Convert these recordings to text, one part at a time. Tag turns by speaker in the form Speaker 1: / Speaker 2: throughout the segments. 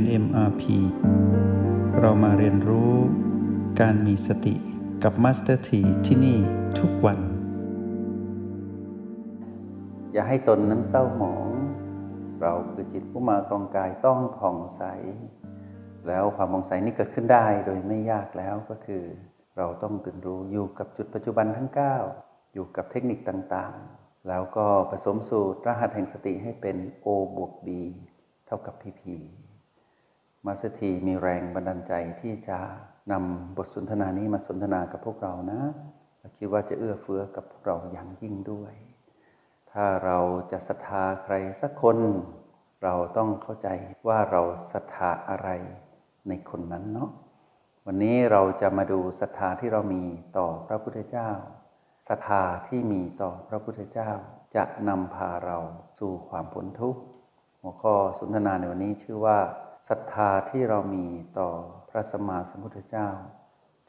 Speaker 1: น MRP เรามาเรียนรู้การมีสติกับ Master T ที่ที่นี่ทุกวัน อย่าให้ตนนั้นเศร้าหมอง เราคือจิตผู้มาครองกายต้องผ่องใส แล้วความผ่องใสนี้เกิดขึ้นได้โดยไม่ยากแล้วก็คือ เราต้องตื่นรู้อยู่กับจุดปัจจุบันทั้ง 9 อยู่กับเทคนิคต่างๆ แล้วก็ผสมสูตรรหัสแห่งสติให้เป็น O บวก B เท่ากับ PP มาสถีมีแรงบันดาลใจที่จะนำบทสนทนานี้มาสนทนากับพวกเรานะคิดว่าจะเอื้อเฟื้อกับพวกเราอย่างยิ่งด้วย ถ้าเราจะศรัทธาใครสักคน เราต้องเข้าใจว่าเราศรัทธาอะไรในคนนั้นเนาะวันนี้เราจะมาดูศรัทธาที่เรามีต่อพระพุทธเจ้าศรัทธาที่มีต่อพระพุทธเจ้าจะนำพาเราสู่ความพ้นทุกข์หัวข้อสนทนาในวันนี้ชื่อว่า ศรัทธาที่เรามีต่อพระสมมาสมุทธเจ้า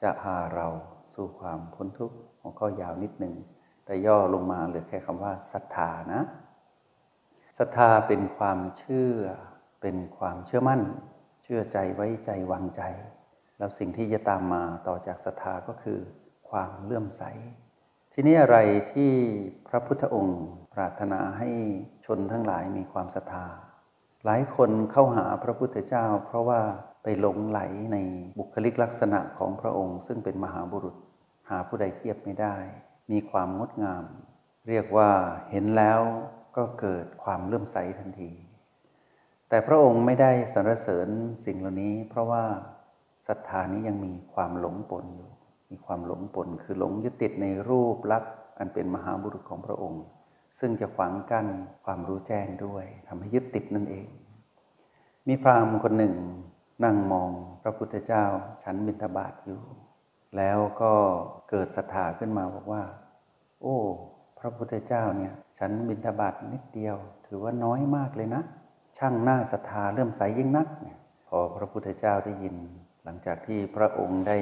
Speaker 1: จะพาเราสู่ความพ้นทุกข์หัวข้อยาวนิดหนึ่ง แต่ย่อลงมาเหลือแค่คำว่าศรัทธานะศรัทธาเป็นความเชื่อ เป็นความเชื่อมั่น เชื่อใจไว้ใจวางใจ แล้วสิ่งที่จะตามมาต่อจากศรัทธาก็คือ ความเลื่อมใส ทีนี้อะไรที่พระพุทธองค์ปรารถนาให้ชนทั้งหลายมีความศรัทธา หลายคนเข้าหาพระพุทธเจ้า เพราะว่าไปหลงไหลในบุคลิกลักษณะของพระองค์ ซึ่งเป็นมหาบุรุษ หาผู้ใดเทียบไม่ได้ มีความงดงาม เรียกว่าเห็นแล้วก็เกิดความเลื่อมใสทันที แต่พระองค์ไม่ได้สรรเสริญสิ่งเหล่านี้ เพราะว่าศรัทธานี้ยังมีความหลงปนอยู่ มีความหลงปนคือหลงยึดติดในรูปลักษณ์อันเป็นมหาบุรุษของพระองค์ ซึ่งจะขวางกั้นความรู้แจ้งด้วยทำให้ยึดติดนั่นเอง มีพราหมณ์คนหนึ่งนั่งมองพระพุทธเจ้าฉันบิณฑบาตอยู่ แล้วก็เกิดศรัทธาขึ้นมาบอกว่า โอ้ พระพุทธเจ้าเนี่ยฉันบิณฑบาตนิดเดียว ถือว่าน้อยมากเลยนะ ช่างหน้าศรัทธาเริ่มใสยิ่งนักเนี่ยพอพระพุทธเจ้าได้ยิน หลังจากที่พระองค์ได้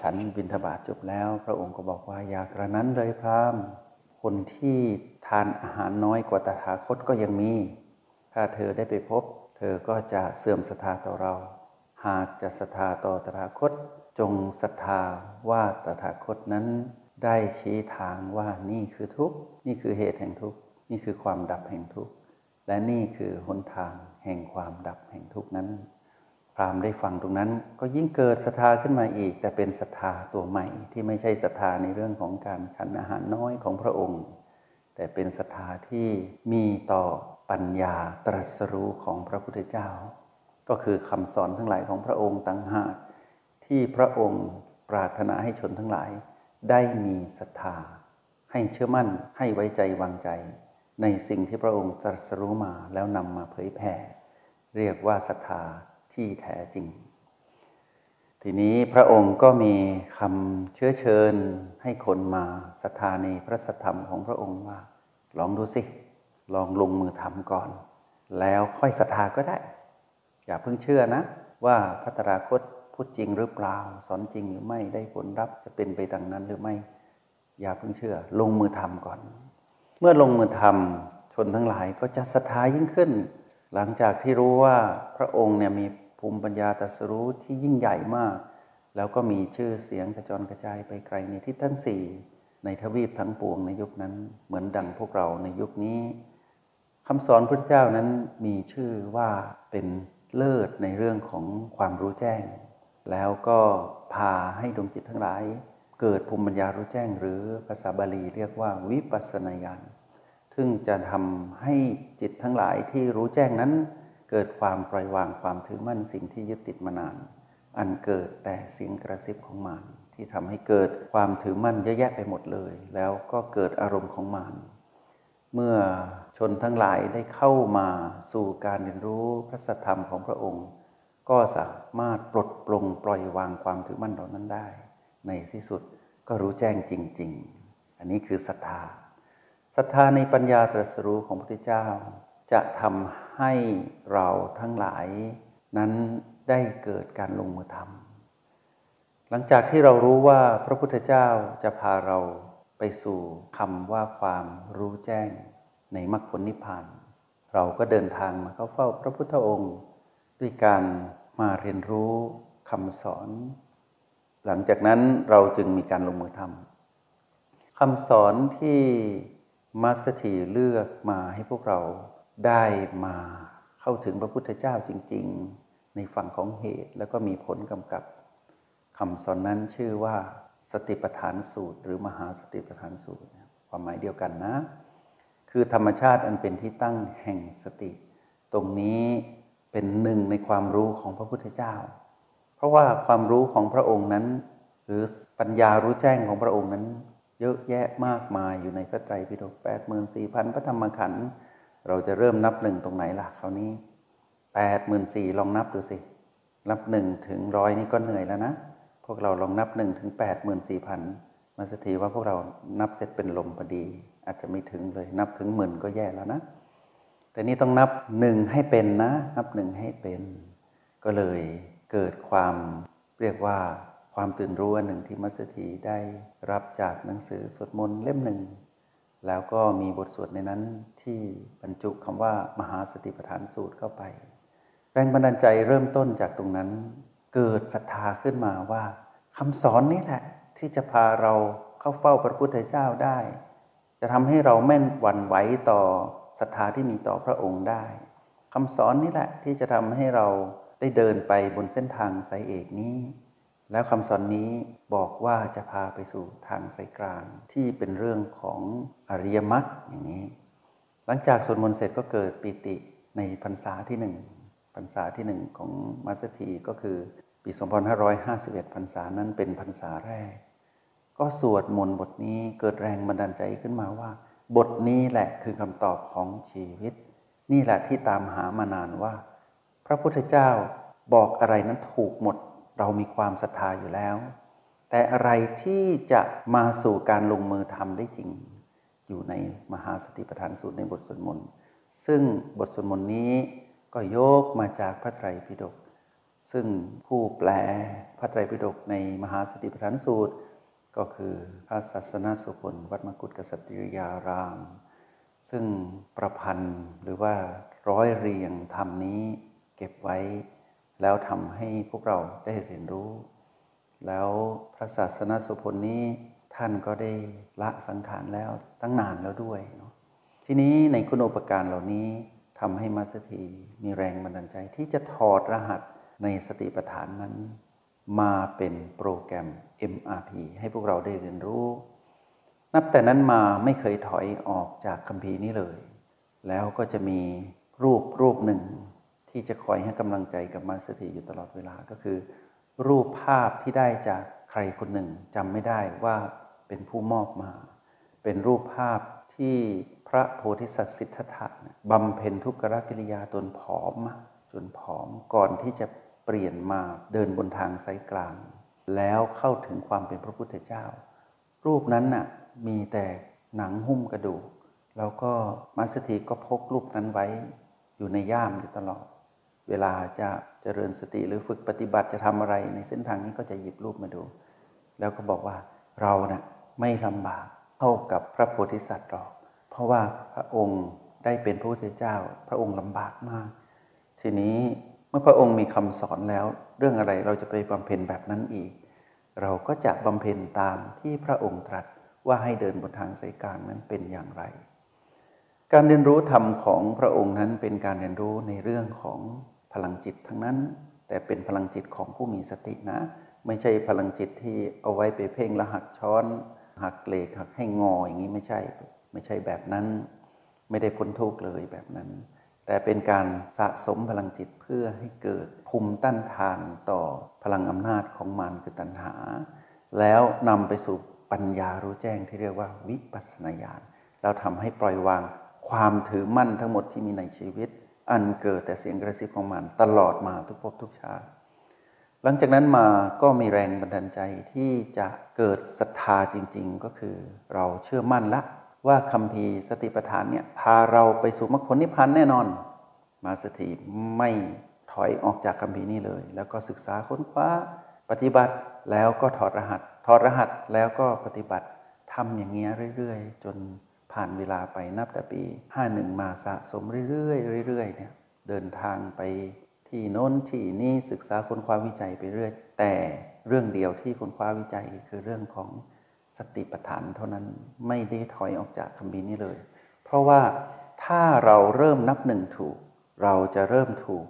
Speaker 1: ฉันบิณฑบาตจบแล้ว พระองค์ก็บอกว่าอย่ากระนั้นเลยพราหมณ์ คนที่ทานอาหารน้อยกว่าตถาคตก็ยังมี ถ้าเธอได้ไปพบ เธอก็จะเสื่อมศรัทธาต่อเรา หากจะศรัทธาต่อตถาคต จงศรัทธาว่าตถาคตนั้น ได้ชี้ทางว่านี่คือทุกข์นี่คือเหตุแห่งทุกข์นี่คือความดับแห่งทุกข์และนี่คือหนทางแห่งความดับแห่งทุกข์นั้น พรามได้ฟังตรงนั้น ก็ยิ่งเกิดศรัทธาขึ้นมาอีก แต่เป็นศรัทธาตัวใหม่ที่ไม่ใช่ศรัทธาในเรื่องของการฉันอาหารน้อยของพระองค์ แต่เป็นศรัทธาที่มีต่อปัญญาตรัสรู้ของพระพุทธเจ้า ก็คือคำสอนทั้งหลายของพระองค์ต่างหากที่พระองค์ปรารถนาให้ชนทั้งหลาย ได้มีศรัทธา ให้เชื่อมั่นให้ไว้ใจวางใจ ในสิ่งที่พระองค์ตรัสรู้มาแล้วนำมาเผยแผ่เรียกว่าศรัทธา ที่แท้จริง ทีนี้พระองค์ก็มีคำเชื้อเชิญให้คนมาศรัทธาในพระสธรรมของพระองค์ว่า ลองดูสิ ลองลงมือทำก่อน แล้วค่อยศรัทธาก็ได้ อย่าเพิ่งเชื่อนะ ว่าพระตราคตพูดจริงหรือเปล่า สอนจริงหรือไม่ได้ผลรับจะเป็นไปดังนั้นหรือไม่ อย่าเพิ่งเชื่อ ลงมือทำก่อน เมื่อลงมือทำชนทั้งหลายก็จะศรัทธายิ่งขึ้น หลังจากที่รู้ว่าพระองค์เนี่ยมี ภูมิปัญญาตรัสรู้ที่ยิ่งใหญ่มาก แล้วก็มีชื่อเสียงกระจรกระจายไปไกลในทิศทั้งสี่ในทวีปทั้งปวงในยุคนั้น เหมือนดังพวกเราในยุคนี้คำสอนพระเจ้านั้นมีชื่อว่าเป็นเลิศในเรื่องของความรู้แจ้ง แล้วก็พาให้ดวงจิตทั้งหลาย เกิดภูมิปัญญารู้แจ้ง หรือภาษาบาลีเรียกว่าวิปัสสนาญาณซึ่งจะทำให้จิตทั้งหลายที่รู้แจ้งนั้น เกิดความปล่อยวางความถือมั่นสิ่งที่ยึดติดมานาน อันเกิดแต่เสียงกระซิบของมารที่ทำให้เกิดความถือมั่นเยอะแยะไปหมดเลย แล้วก็เกิดอารมณ์ของมารเมื่อชนทั้งหลายได้เข้ามาสู่การเรียนรู้พระสัทธรรมของพระองค์ ก็สามารถปลดปลงปล่อยวางความถือมั่นเหล่านั้นได้ ในที่สุดก็รู้แจ้งจริง ๆ อันนี้คือศรัทธาศรัทธาในปัญญาตรัสรู้ของพระพุทธเจ้า จะทำให้เราทั้งหลาย นั้นได้เกิดการลงมือทำหลังจากที่เรารู้ว่าพระพุทธเจ้าจะพาเราไปสู่คำว่าความรู้แจ้งในมรรคผลนิพพาน เราก็เดินทางมาเข้าเฝ้าพระพุทธองค์ ด้วยการมาเรียนรู้คำสอน หลังจากนั้นเราจึงมีการลงมือทำคำสอนที่ Master ทีเลือกมาให้พวกเรา ได้มาเข้าถึงพระพุทธเจ้าจริง ๆ ในฝั่งของเหตุ แล้วก็มีผลกำกับคำสอนนั้นชื่อว่าสติปัฏฐานสูตร หรือมหาสติปัฏฐานสูตร ความหมายเดียวกันนะ คือธรรมชาติอันเป็นที่ตั้งแห่งสติ ตรงนี้เป็นหนึ่งในความรู้ของพระพุทธเจ้า เพราะว่าความรู้ของพระองค์นั้น หรือปัญญารู้แจ้งของพระองค์นั้น เยอะแยะมากมายอยู่ในพระไตรปิฎกแปดหมื่นสี่พันพระธรรมขันธ์ เราจะเริ่มนับหนึ่งตรงไหนล่ะคราวนี้แปดหมื่นสี่ลองนับดูสินับหนึ่งถึงร้อยนี่ก็เหนื่อยแล้วนะ พวกเราลองนับหนึ่งถึงแปดหมื่นสี่พันมาสถีว่าพวกเรานับเสร็จเป็นลมพอดี อาจจะไม่ถึงเลย นับถึงหมื่นก็แย่แล้วนะ แต่นี่ต้องนับหนึ่งให้เป็นนะ นับหนึ่งให้เป็น ก็เลยเกิดความเรียกว่าความตื่นรู้อันหนึ่งที่มัสถีได้รับจากหนังสือสวดมนต์เล่มหนึ่ง แล้วก็มีบทสวดในนั้นที่บรรจุคำว่ามหาสติปัฏฐานสูตรเข้าไป แรงบันดาลใจเริ่มต้นจากตรงนั้น เกิดศรัทธาขึ้นมาว่าคำสอนนี้แหละ ที่จะพาเราเข้าเฝ้าพระพุทธเจ้าได้ จะทำให้เราแม่นหวั่นไหวต่อศรัทธาที่มีต่อพระองค์ได้คำสอนนี้แหละที่จะทำให้เราได้เดินไปบนเส้นทางสายเอกนี้ แล้วคำสอนนี้บอกว่าจะพาไปสู่ทางสายกลางที่เป็นเรื่องของอริยมรรคอย่างนี้ หลังจากสวดมนต์เสร็จก็เกิดปิติในพรรษาที่หนึ่งพรรษาที่หนึ่งของมัสถีก็คือปี 2551 พรรษานั้นเป็นพรรษาแรก ก็สวดมนต์บทนี้เกิดแรงบันดาลใจขึ้นมาว่า บทนี้แหละคือคำตอบของชีวิต นี่แหละที่ตามหามานานว่า พระพุทธเจ้าบอกอะไรนั้นถูกหมด เรามีความศรัทธาอยู่แล้ว แต่อะไรที่จะมาสู่การลงมือทำได้จริง อยู่ในมหาสติปัฏฐานสูตรในบทสวดมนต์ซึ่งบทสวดมนต์นี้ก็โยกมาจากพระไตรปิฎกซึ่งผู้แปลพระไตรปิฎกในมหาสติปัฏฐานสูตร ก็คือพระศาสนาสุพลวัดมกุฏกษัตริยาราม ซึ่งประพันธ์หรือว่าร้อยเรียงธรรมนี้เก็บไว้ แล้วทำให้พวกเราได้เรียนรู้ แล้วพระศาสนาสุพลนี้ท่านก็ได้ละสังขารแล้วตั้งนานแล้วด้วยเนาะทีนี้ในคุณอุปการเหล่านี้ทำให้มัสถีมีแรงบันดาลใจที่จะถอดรหัสในสติปัฏฐานนั้น มาเป็นโปรแกรม MRP ให้พวกเราได้เรียนรู้ นับแต่นั้นมาไม่เคยถอยออกจากคัมภีร์นี้เลย แล้วก็จะมีรูปรูปหนึ่ง ที่จะคอยให้กำลังใจกับมาสถีอยู่ตลอดเวลาก็คือ รูปภาพที่ได้จากใครคนหนึ่งจำไม่ได้ว่าเป็นผู้มอบมา เป็นรูปภาพที่พระโพธิสัตว์สิทธัตถะบำเพ็ญทุกขกิริยาจนผอมจนผอมก่อนที่จะเปลี่ยนมาเดินบนทางสายกลาง แล้วเข้าถึงความเป็นพระพุทธเจ้า รูปนั้นน่ะมีแต่หนังหุ้มกระดูก แล้วก็มาสถีก็พกรูปนั้นไว้อยู่ในย่ามอยู่ตลอด เวลาจะเจริญสติหรือฝึกปฏิบัติจะทำอะไร ในเส้นทางนี้ก็จะหยิบรูปมาดู แล้วก็บอกว่าเรานะ่ะไม่ลำบากเท่ากับพระโพธิสัตว์หรอก เพราะว่าพระองค์ได้เป็นพระพุทธเจ้า พระองค์ลำบากมาก ทีนี้เมื่อพระองค์มีคำสอนแล้ว เรื่องอะไรเราจะไปบำเพ็ญแบบนั้นอีก เราก็จะบำเพ็ญตามที่พระองค์ตรัสว่าให้เดินบนทางสายกลางนั้นเป็นอย่างไร การเรียนรู้ธรรมของพระองค์นั้นเป็นการเรียนรู้ในเรื่องของ พลังจิตทั้งนั้น แต่เป็นพลังจิตของผู้มีสตินะ ไม่ใช่พลังจิตที่เอาไว้ไปเพ่งแล้วหักช้อน หักเกลกหักให้งออย่างนี้ไม่ใช่ไม่ใช่แบบนั้น ไม่ได้พ้นทุกข์เลยแบบนั้น แต่เป็นการสะสมพลังจิตเพื่อให้เกิดภูมิต้านทานต่อพลังอำนาจของมันคือตัณหา แล้วนำไปสู่ปัญญารู้แจ้งที่เรียกว่าวิปัสสนาญาณเราทำให้ปล่อยวางความถือมั่นทั้งหมดที่มีในชีวิต อันเกิดแต่เสียงกระซิบของมัน ตลอดมาทุกภพทุกชาติ หลังจากนั้นมาก็มีแรงบันดาลใจที่จะเกิดศรัทธาจริง ๆ ก็คือเราเชื่อมั่นละว่าคำพีสติปัฏฐานเนี่ยพาเราไปสู่มรรคผลนิพพานแน่นอน มาสถีไม่ถอยออกจากคำพีนี้เลย แล้วก็ศึกษาค้นคว้าปฏิบัติแล้วก็ถอดรหัส ถอดรหัสแล้วก็ปฏิบัติทำอย่างเงี้ยเรื่อย ๆ จน ผ่านเวลาไปนับแต่ปี 51 มาสะสมเรื่อยๆเรื่อยๆเนี่ยเดินทางไปที่โน้นที่นี่ศึกษาค้นคว้าวิจัยไปเรื่อย แต่เรื่องเดียวที่ค้นคว้าวิจัยคือเรื่องของสติปัฏฐานเท่านั้นไม่ได้ถอยออกจากคำบีนี้เลย เพราะว่าถ้าเราเริ่มนับหนึ่งถูก เราจะเริ่มถูก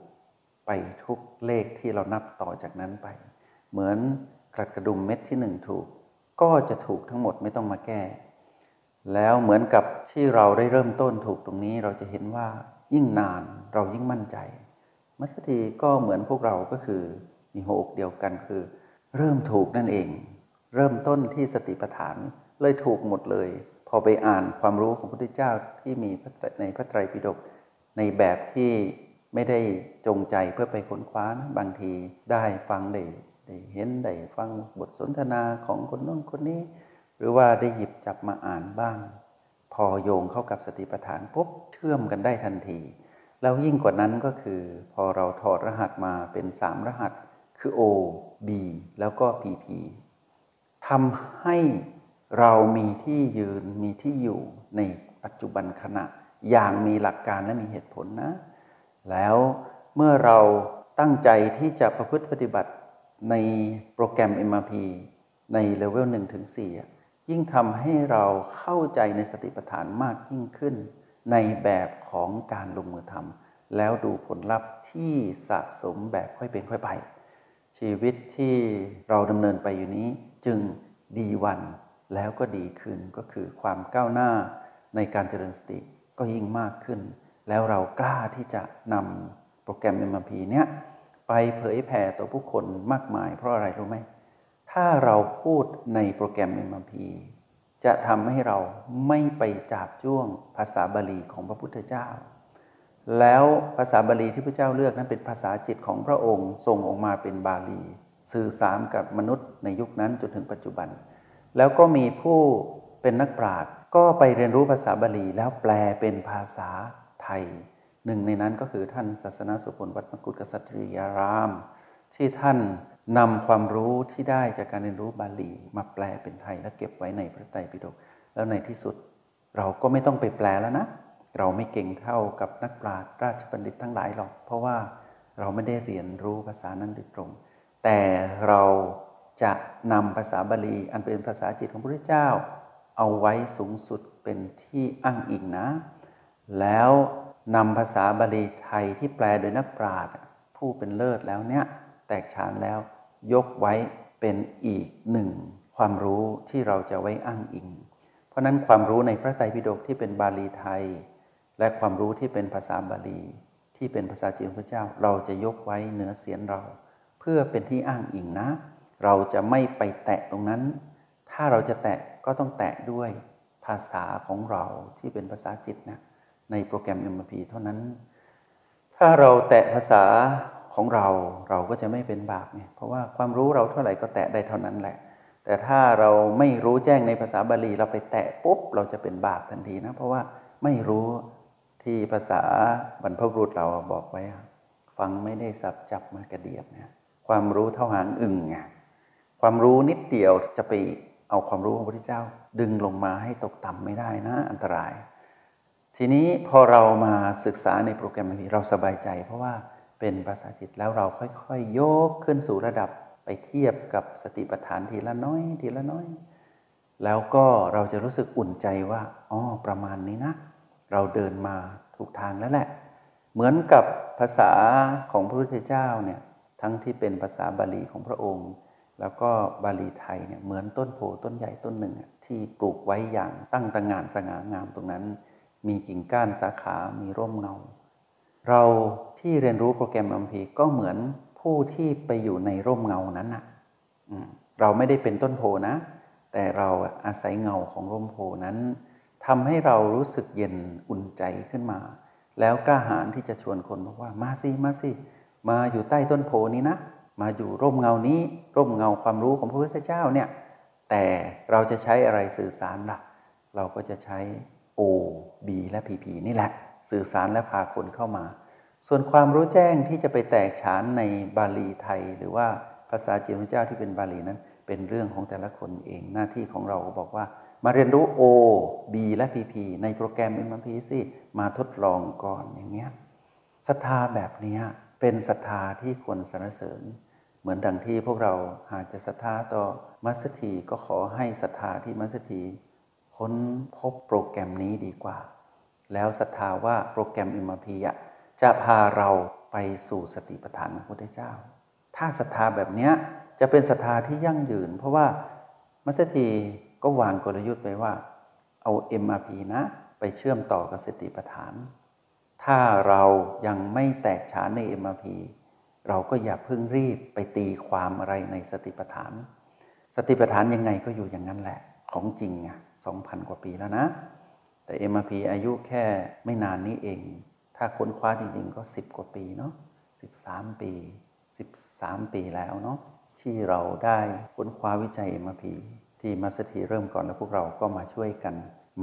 Speaker 1: ไปทุกเลขที่เรานับต่อจากนั้นไป เหมือนกระกระดุมเม็ดที่หนึ่งถูก ก็จะถูกทั้งหมดไม่ต้องมาแก้ แล้วเหมือนกับที่เราได้เริ่มต้นถูกตรงนี้เราจะเห็นว่ายิ่งนานเรายิ่งมั่นใจ มัสถีก็เหมือนพวกเราก็คือมีหัวอกเดียวกันคือ เริ่มถูกนั่นเอง เริ่มต้นที่สติปัฏฐานเลยถูกหมดเลย พอไปอ่านความรู้ของพระพุทธเจ้าที่มีในพระไตรปิฎกในแบบที่ไม่ได้จงใจเพื่อไปค้นคว้านะบางทีได้ฟังได้ได้เห็นได้ฟังบทสนทนาของคนน้นคนนี้ หรือว่าได้หยิบจับมาอ่านบ้าง พอโยงเข้ากับสติปัฏฐานปุ๊บเชื่อมกันได้ทันที แล้วยิ่งกว่านั้นก็คือ พอเราถอดรหัสมาเป็นสามรหัส คือ O B แล้วก็ PP ทำให้เรามีที่ยืนมีที่อยู่ในปัจจุบันขณะ อย่างมีหลักการและมีเหตุผลนะ แล้วเมื่อเราตั้งใจที่จะประพฤติปฏิบัติในโปรแกรม MRP ในเลเวล1ถึง4 ยิ่งทำให้เราเข้าใจในสติปัฏฐานมากยิ่งขึ้น ในแบบของการลงมือทำแล้วดูผลลัพธ์ที่สะสมแบบค่อยเป็นค่อยไป ชีวิตที่เราดำเนินไปอยู่นี้จึงดีวันแล้วก็ดีขึ้นก็คือความก้าวหน้าในการเจริญสติก็ยิ่งมากขึ้น แล้วเรากล้าที่จะนำโปรแกรม MRP เนี้ยไปเผยแผ่ต่อผู้คนมากมาย เพราะอะไรรู้ไหม ถ้าเราพูดในโปรแกรม MRP จะทำให้เราไม่ไปจับจ้วงภาษาบาลีของพระพุทธเจ้า แล้วภาษาบาลีที่พระเจ้าเลือกนั้นเป็นภาษาจิตของพระองค์ส่งออกมาเป็นบาลี สื่อสารกับมนุษย์ในยุคนั้นจนถึงปัจจุบัน แล้วก็มีผู้เป็นนักปราชญ์ก็ไปเรียนรู้ภาษาบาลีแล้วแปลเป็นภาษาไทย หนึ่งในนั้นก็คือท่านศาสนาสุพลวัดมกุฎกษัตริยาราม ที่ท่าน นำความรู้ที่ได้จากการเรียนรู้บาลีมาแปลเป็นไทยและเก็บไว้ในพระไตรปิฎกแล้วในที่สุดเราก็ไม่ต้องไปแปลแล้วนะ เราไม่เก่งเท่ากับนักปราชญ์ราชบัณฑิตทั้งหลายหรอก เพราะว่าเราไม่ได้เรียนรู้ภาษานั้นโดยตรง แต่เราจะนำภาษาบาลี อันเป็นภาษาจิตของพระพุทธเจ้า เอาไว้สูงสุดเป็นที่อ้างอิงนะ แล้วนำภาษาบาลีไทยที่แปลโดยนักปราชญ์ผู้เป็นเลิศแล้วเนี่ยแตกฉานแล้ว ยกไว้เป็นอีกหนึ่งความรู้ที่เราจะไว้อ้างอิง เพราะนั้นความรู้ในพระไตรปิฎกที่เป็นบาลีไทย และความรู้ที่เป็นภาษาบาลี ที่เป็นภาษาจีนพระเจ้า เราจะยกไว้เหนือเสียนเรา เพื่อเป็นที่อ้างอิงนะ เราจะไม่ไปแตะตรงนั้น ถ้าเราจะแตะก็ต้องแตะด้วยภาษาของเราที่เป็นภาษาจิตนะในโปรแกรม MRP เท่านั้น ถ้าเราแตะภาษา ของเราเราก็จะไม่เป็นบาปเนี่ยเพราะว่าความรู้เราเท่าไหร่ก็แตะได้เท่านั้นแหละ แต่ถ้าเราไม่รู้แจ้งในภาษาบาลีเราไปแตะปุ๊บเราจะเป็นบาปทันทีนะ เพราะว่าไม่รู้ที่ภาษาบรรพบุรุษเราบอกไว้ ฟังไม่ได้สับจับมากระเดียบนี่ความรู้เท่าหางอึ่งไงความรู้นิดเดียวจะไปเอาความรู้ของพระพุทธเจ้า ดึงลงมาให้ตกต่ำไม่ได้นะ อันตราย ทีนี้พอเรามาศึกษาในโปรแกรมนี้เราสบายใจ เพราะว่า เป็นภาษาจิตแล้วเราค่อยๆ ยกขึ้นสู่ระดับไปเทียบกับสติปัฏฐานทีละน้อย ทีละน้อย แล้วก็เราจะรู้สึกอุ่นใจว่าอ๋อประมาณนี้นะ เราเดินมาถูกทางแล้วแหละ เหมือนกับภาษาของพระพุทธเจ้าเนี่ยทั้งที่เป็นภาษาบาลีของพระองค์ แล้วก็บาลีไทยเนี่ยเหมือนต้นโพต้นใหญ่ต้นหนึ่ง ที่ปลูกไว้อย่างตั้งตางานสง่างามตรงนั้น มีกิ่งก้านสาขา มีร่มเงา เราที่เรียนรู้โปรแกรมอัมพีก็เหมือนผู้ที่ไปอยู่ในร่มเงานั้นนะเราไม่ได้เป็นต้นโพนะ แต่เราอาศัยเงาของร่มโพนั้นทำให้เรารู้สึกเย็นอุ่นใจขึ้นมา แล้วกล้าหาญที่จะชวนคนบอกว่ามาสิมาสิมาอยู่ใต้ต้นโพนี้นะ มาอยู่ร่มเงานี้ ร่มเงาความรู้ของพระพุทธเจ้าเนี่ย แต่เราจะใช้อะไรสื่อสารล่ะ เราก็จะใช้ O B และ PP นี่แหละ สื่อสารและพาคนเข้ามา ส่วนความรู้แจ้งที่จะไปแตกฉานในบาลีไทย หรือว่าภาษาจีนพระเจ้าที่เป็นบาลีนั้น เป็นเรื่องของแต่ละคนเองหน้าที่ของเราบอกว่า มาเรียนรู้ O B และ PP ในโปรแกรม MMP สิมาทดลองก่อนอย่างเงี้ยศรัทธาแบบนี้เป็เป็นศรัทธาที่ควรสรรเสริญ เหมือนดังที่พวกเราหากจะศรัทธาต่อมัสถีก็ขอให้ศรัทธาที่มัสถีค้นพบโปรแกรมนี้ดีกว่า แล้วศรัทธาว่าโปรแกรมอิมพีจะพาเราไปสู่สติปัฏฐานของพระพุทธเจ้า ถ้าศรัทธาแบบนี้จะเป็นศรัทธาที่ยั่งยืน เพราะว่ามัสถีก็วางกลยุทธ์ไว้ว่า เอา MRP นะ ไปเชื่อมต่อกับสติปัฏฐาน ถ้าเรายังไม่แตกฉานใน MRP เราก็อย่าเพิ่งรีบไปตีความอะไรในสติปัฏฐาน สติปัฏฐานยังไงก็อยู่อย่างนั้นแหละ ของจริงอะสองพันกว่าปีแล้วนะ แต่ MRP อายุแค่ไม่นานนี้เอง ถ้าค้นคว้าจริง ๆ ก็ 10 กว่าปีเนาะ13 ปี 13 ปีแล้วเนาะที่เราได้ค้นคว้าวิจัย MRP ที่มัสถีเริ่มก่อนแล้วพวกเราก็มาช่วยกัน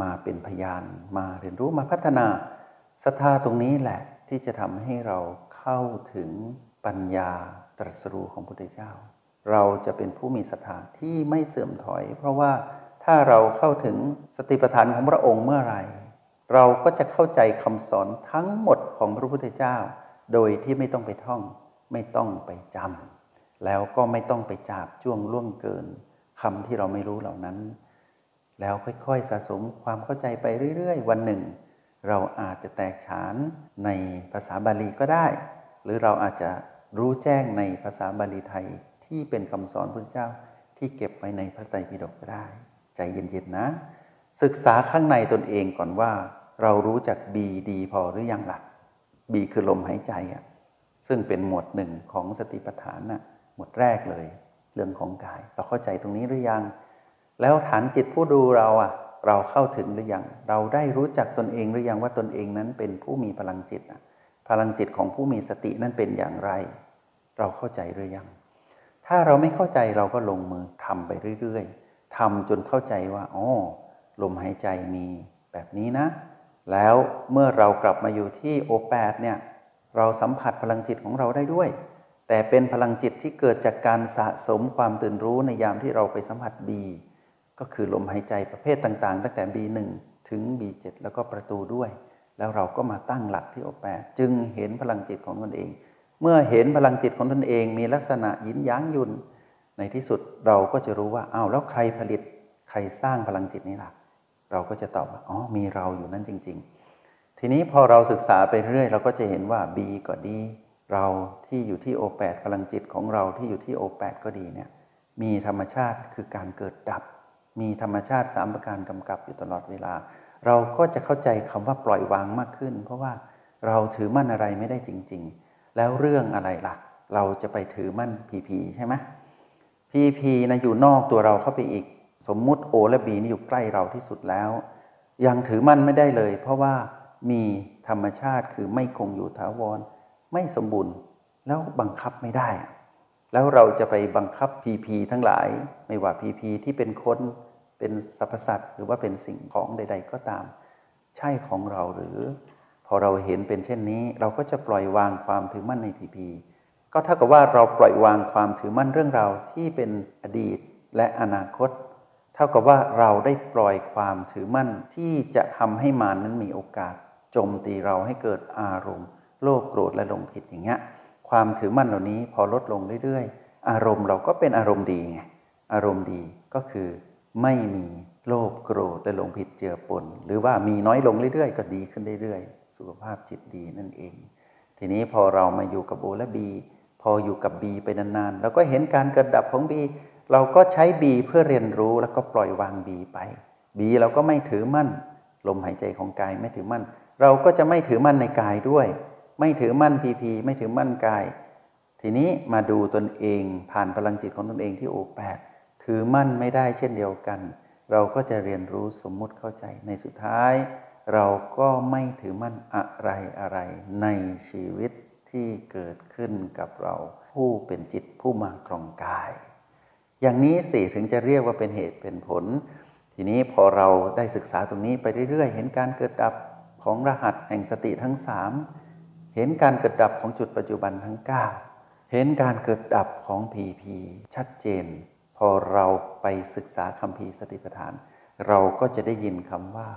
Speaker 1: มาเป็นพยานมาเรียนรู้มาพัฒนาศรัทธาตรงนี้แหละที่จะทำให้เราเข้าถึงปัญญาตรัสรู้ของพระพุทธเจ้า เราจะเป็นผู้มีศรัทธาที่ไม่เสื่อมถอย เพราะว่า ถ้าเราเข้าถึงสติปัฏฐานของพระองค์เมื่อไหร่ เราก็จะเข้าใจคำสอนทั้งหมดของพระพุทธเจ้า โดยที่ไม่ต้องไปท่อง ไม่ต้องไปจำแล้วก็ไม่ต้องไปจับจ้วงล่วงเกินคำที่เราไม่รู้เหล่านั้น แล้วค่อยๆสะสมความเข้าใจไปเรื่อยๆ วันหนึ่ง เราอาจจะแตกฉานในภาษาบาลีก็ได้ หรือเราอาจจะรู้แจ้งในภาษาบาลีไทยที่เป็นคำสอนพระเจ้าที่เก็บไว้ในพระไตรปิฎกก็ได้ ใจเย็นๆนะ ศึกษาข้างในตนเองก่อนว่า เรารู้จักบีดีพอหรือยังละ่ะบีคือลมหายใจอะซึ่งเป็นหมวดหนึ่งของสติปัฏฐานน่ะหมวดแรกเลย เรื่องของกาย เราเข้าใจตรงนี้หรือยัง แล้วฐานจิตผู้ดูเราอะ เราเข้าถึงหรือยัง เราได้รู้จักตนเองหรือยังว่าตนเองนั้นเป็นผู้มีพลังจิตอะพลังจิตของผู้มีสตินั้นเป็นอย่างไร เราเข้าใจหรือยัง ถ้าเราไม่เข้าใจเราก็ลงมือทำไปเรื่อยๆ ทำจนเข้าใจว่าอ๋อลมหายใจมีแบบนี้นะ แล้วเมื่อเรากลับมาอยู่ที่โอแปดเนี่ยเราสัมผัสพลังจิตของเราได้ด้วย แต่เป็นพลังจิตที่เกิดจากการสะสมความตื่นรู้ในยามที่เราไปสัมผัส B ก็คือลมหายใจประเภทต่างๆ ตั้งแต่ B1 ถึง B7 แล้วก็ประตูด้วย แล้วเราก็มาตั้งหลักที่โอแปดจึงเห็นพลังจิตของตนเอง เมื่อเห็นพลังจิตของตนเองมีลักษณะยินยั้งยุน ในที่สุดเราก็จะรู้ว่าอ้าวแล้วใครผลิตใครสร้างพลังจิตนี้ล่ะ เราก็จะตอบว่าอ๋อมีเราอยู่นั่นจริง ๆ ทีนี้พอเราศึกษาไปเรื่อยเราก็จะเห็นว่า B ก็ดี เราที่อยู่ที่โอแปดพลังจิตของเราที่อยู่ที่โอแปดก็ดีเนี่ยมีธรรมชาติคือการเกิดดับ มีธรรมชาติสามประการกำกับอยู่ตลอดเวลา เราก็จะเข้าใจคำว่าปล่อยวางมากขึ้น เพราะว่าเราถือมั่นอะไรไม่ได้จริง ๆ แล้วเรื่องอะไรล่ะ เราจะไปถือมั่นพีพีใช่ไหม พีพีนะอยู่นอกตัวเราเข้าไปอีก สมมุติโอและบีนี่อยู่ใกล้เราที่สุดแล้ว ยังถือมั่นไม่ได้เลย เพราะว่ามีธรรมชาติคือไม่คงอยู่ถาวร ไม่สมบูรณ์ แล้วบังคับไม่ได้ แล้วเราจะไปบังคับพีพีทั้งหลาย ไม่ว่าพีพีที่เป็นคนเป็นสรรพสัตว์หรือว่าเป็นสิ่งของใด ๆ ก็ตาม ใช่ของเราหรือ พอเราเห็นเป็นเช่นนี้ เราก็จะปล่อยวางความถือมั่นในพีพี ก็เท่ากับว่าเราปล่อยวางความถือมั่นเรื่องราวที่เป็นอดีตและอนาคต เท่ากับว่าเราได้ปล่อยความถือมั่นที่จะทำให้มานนั้นมีโอกาสโจมตีเราให้เกิดอารมณ์ โลภโกรธและหลงผิดอย่างเงี้ยความถือมั่นเหล่านี้พอลดลงเรื่อยๆ อารมณ์เราก็เป็นอารมณ์ดีไงอารมณ์ดีก็คือไม่มีโลภโกรธและหลงผิดเจือปน หรือว่ามีน้อยลงเรื่อยๆ ก็ดีขึ้นเรื่อยๆ สุขภาพจิตดีนั่นเอง ทีนี้พอเรามาอยู่กับโอและบี พออยู่กับบีไปนานๆเราก็เห็นการเกิดดับของบีเราก็ใช้บีเพื่อเรียนรู้แล้วก็ปล่อยวางบีไปบีเราก็ไม่ถือมั่น ลมหายใจของกายไม่ถือมั่น เราก็จะไม่ถือมั่นในกายด้วย ไม่ถือมั่นพีพีไม่ถือมั่นกาย ทีนี้มาดูตนเองผ่านพลังจิตของตนเองที่โอแปดถือมั่นไม่ได้เช่นเดียวกัน เราก็จะเรียนรู้สมมุติเข้าใจในสุดท้าย เราก็ไม่ถือมั่นอะไรอะไรในชีวิต ที่เกิดขึ้นกับเราผู้เป็นจิตผู้มาครองกาย อย่างนี้สิถึงจะเรียกว่าเป็นเหตุเป็นผล ทีนี้พอเราได้ศึกษาตรงนี้ไปเรื่อยๆ เห็นการเกิดดับของรหัสแห่งสติทั้งสามเห็นการเกิดดับของจุดปัจจุบันทั้ง 9 เห็นการเกิดดับของผีผีชัดเจน พอเราไปศึกษาคำพีสติปัฏฐาน เราก็จะได้ยินคำว่า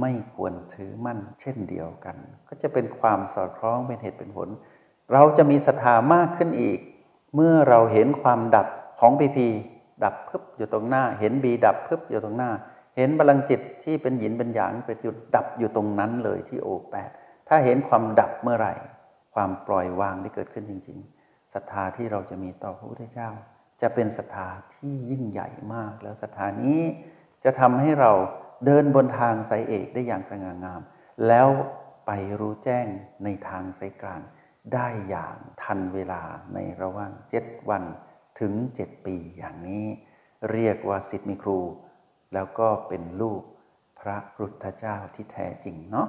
Speaker 1: ไม่ควรถือมั่นเช่นเดียวกัน ก็จะเป็นความสอดคล้องเป็นเหตุเป็นผล เราจะมีศรัทธามากขึ้นอีก เมื่อเราเห็นความดับของพีพีดับพึบอยู่ตรงหน้า เห็นบีดับพึบอยู่ตรงหน้า เห็นพลังจิตที่เป็นหยินเป็นหยางเป็นหยุดดับอยู่ตรงนั้นเลยที่โอแปดถ้าเห็นความดับเมื่อไหร่ ความปล่อยวางที่เกิดขึ้นจริง ๆศรัทธาที่เราจะมีต่อพระพุทธเจ้า จะเป็นศรัทธาที่ยิ่งใหญ่มาก แล้วศรัทธานี้จะทำให้เราเดินบนทางสายเอกได้อย่างสง่างาม แล้วไปรู้แจ้งในทางสายกลาง ได้อย่างทันเวลาในระหว่างเจ็ดวันถึงเจ็ดปีอย่างนี้ เรียกว่าสิทธิ์มีครู แล้วก็เป็นลูกพระรุทธเจ้าที่แท้จริงเนาะ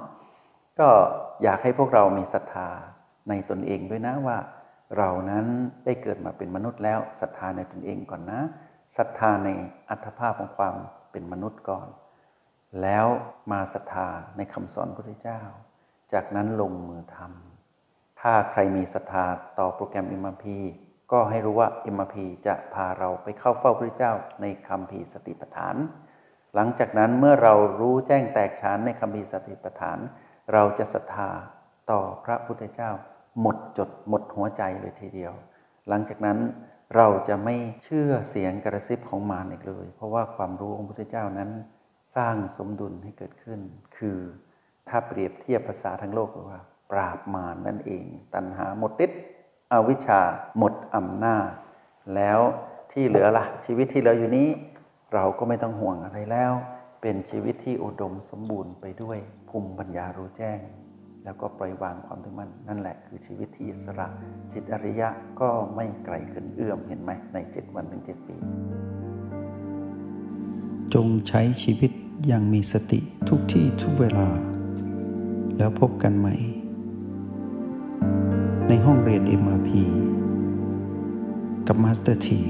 Speaker 1: ก็อยากให้พวกเรามีศรัทธาในตนเองด้วยนะว่า เรานั้นได้เกิดมาเป็นมนุษย์แล้วศรัทธาในตนเองก่อนนะศรัทธาในอัตภาพของความเป็นมนุษย์ก่อน แล้วมาศรัทธาในคำสอนพระพุทธเจ้า จากนั้นลงมือทำ ถ้าใครมีศรัทธาต่อโปรแกรม MRP ก็ให้รู้ว่า MRP จะพาเราไปเข้าเฝ้าพระเจ้าในคำพีสติปัฏฐาน หลังจากนั้นเมื่อเรารู้แจ้งแตกฉานในคำพีสติปัฏฐาน เราจะศรัทธาต่อพระพุทธเจ้า หมดจดหมดหัวใจเลยทีเดียว หลังจากนั้นเราจะไม่เชื่อเสียงกระซิบของมารอีกเลย เพราะว่าความรู้ของพระพุทธเจ้านั้น สร้างสมดุลให้เกิดขึ้น คือถ้าเปรียบเทียบภาษาทั้งโลกว่า ปราบมารนั่นเอง ตัณหาหมดฤทธิ์อวิชชาหมดอำนาจ แล้วที่เหลือละ่ะ ชีวิตที่เหลืออยู่นี้ เราก็ไม่ต้องห่วงอะไรแล้ว เป็นชีวิตที่อุดมสมบูรณ์ไปด้วยภูมิปัญญารู้แจ้ง แล้วก็ปล่อยวางความถึงมันนั่นแหละคือชีวิตที่อิสระ จิตอริยะก็ไม่ไกลเกินเอื้อมเห็นไหมในเจ็ดวันถึงเจ็ดปี
Speaker 2: จงใช้ชีวิตอย่างมีสติทุกที่ทุกเวลา แล้วพบกันใหม่ ในห้องเรียน MRP กับมาสเตอร์ที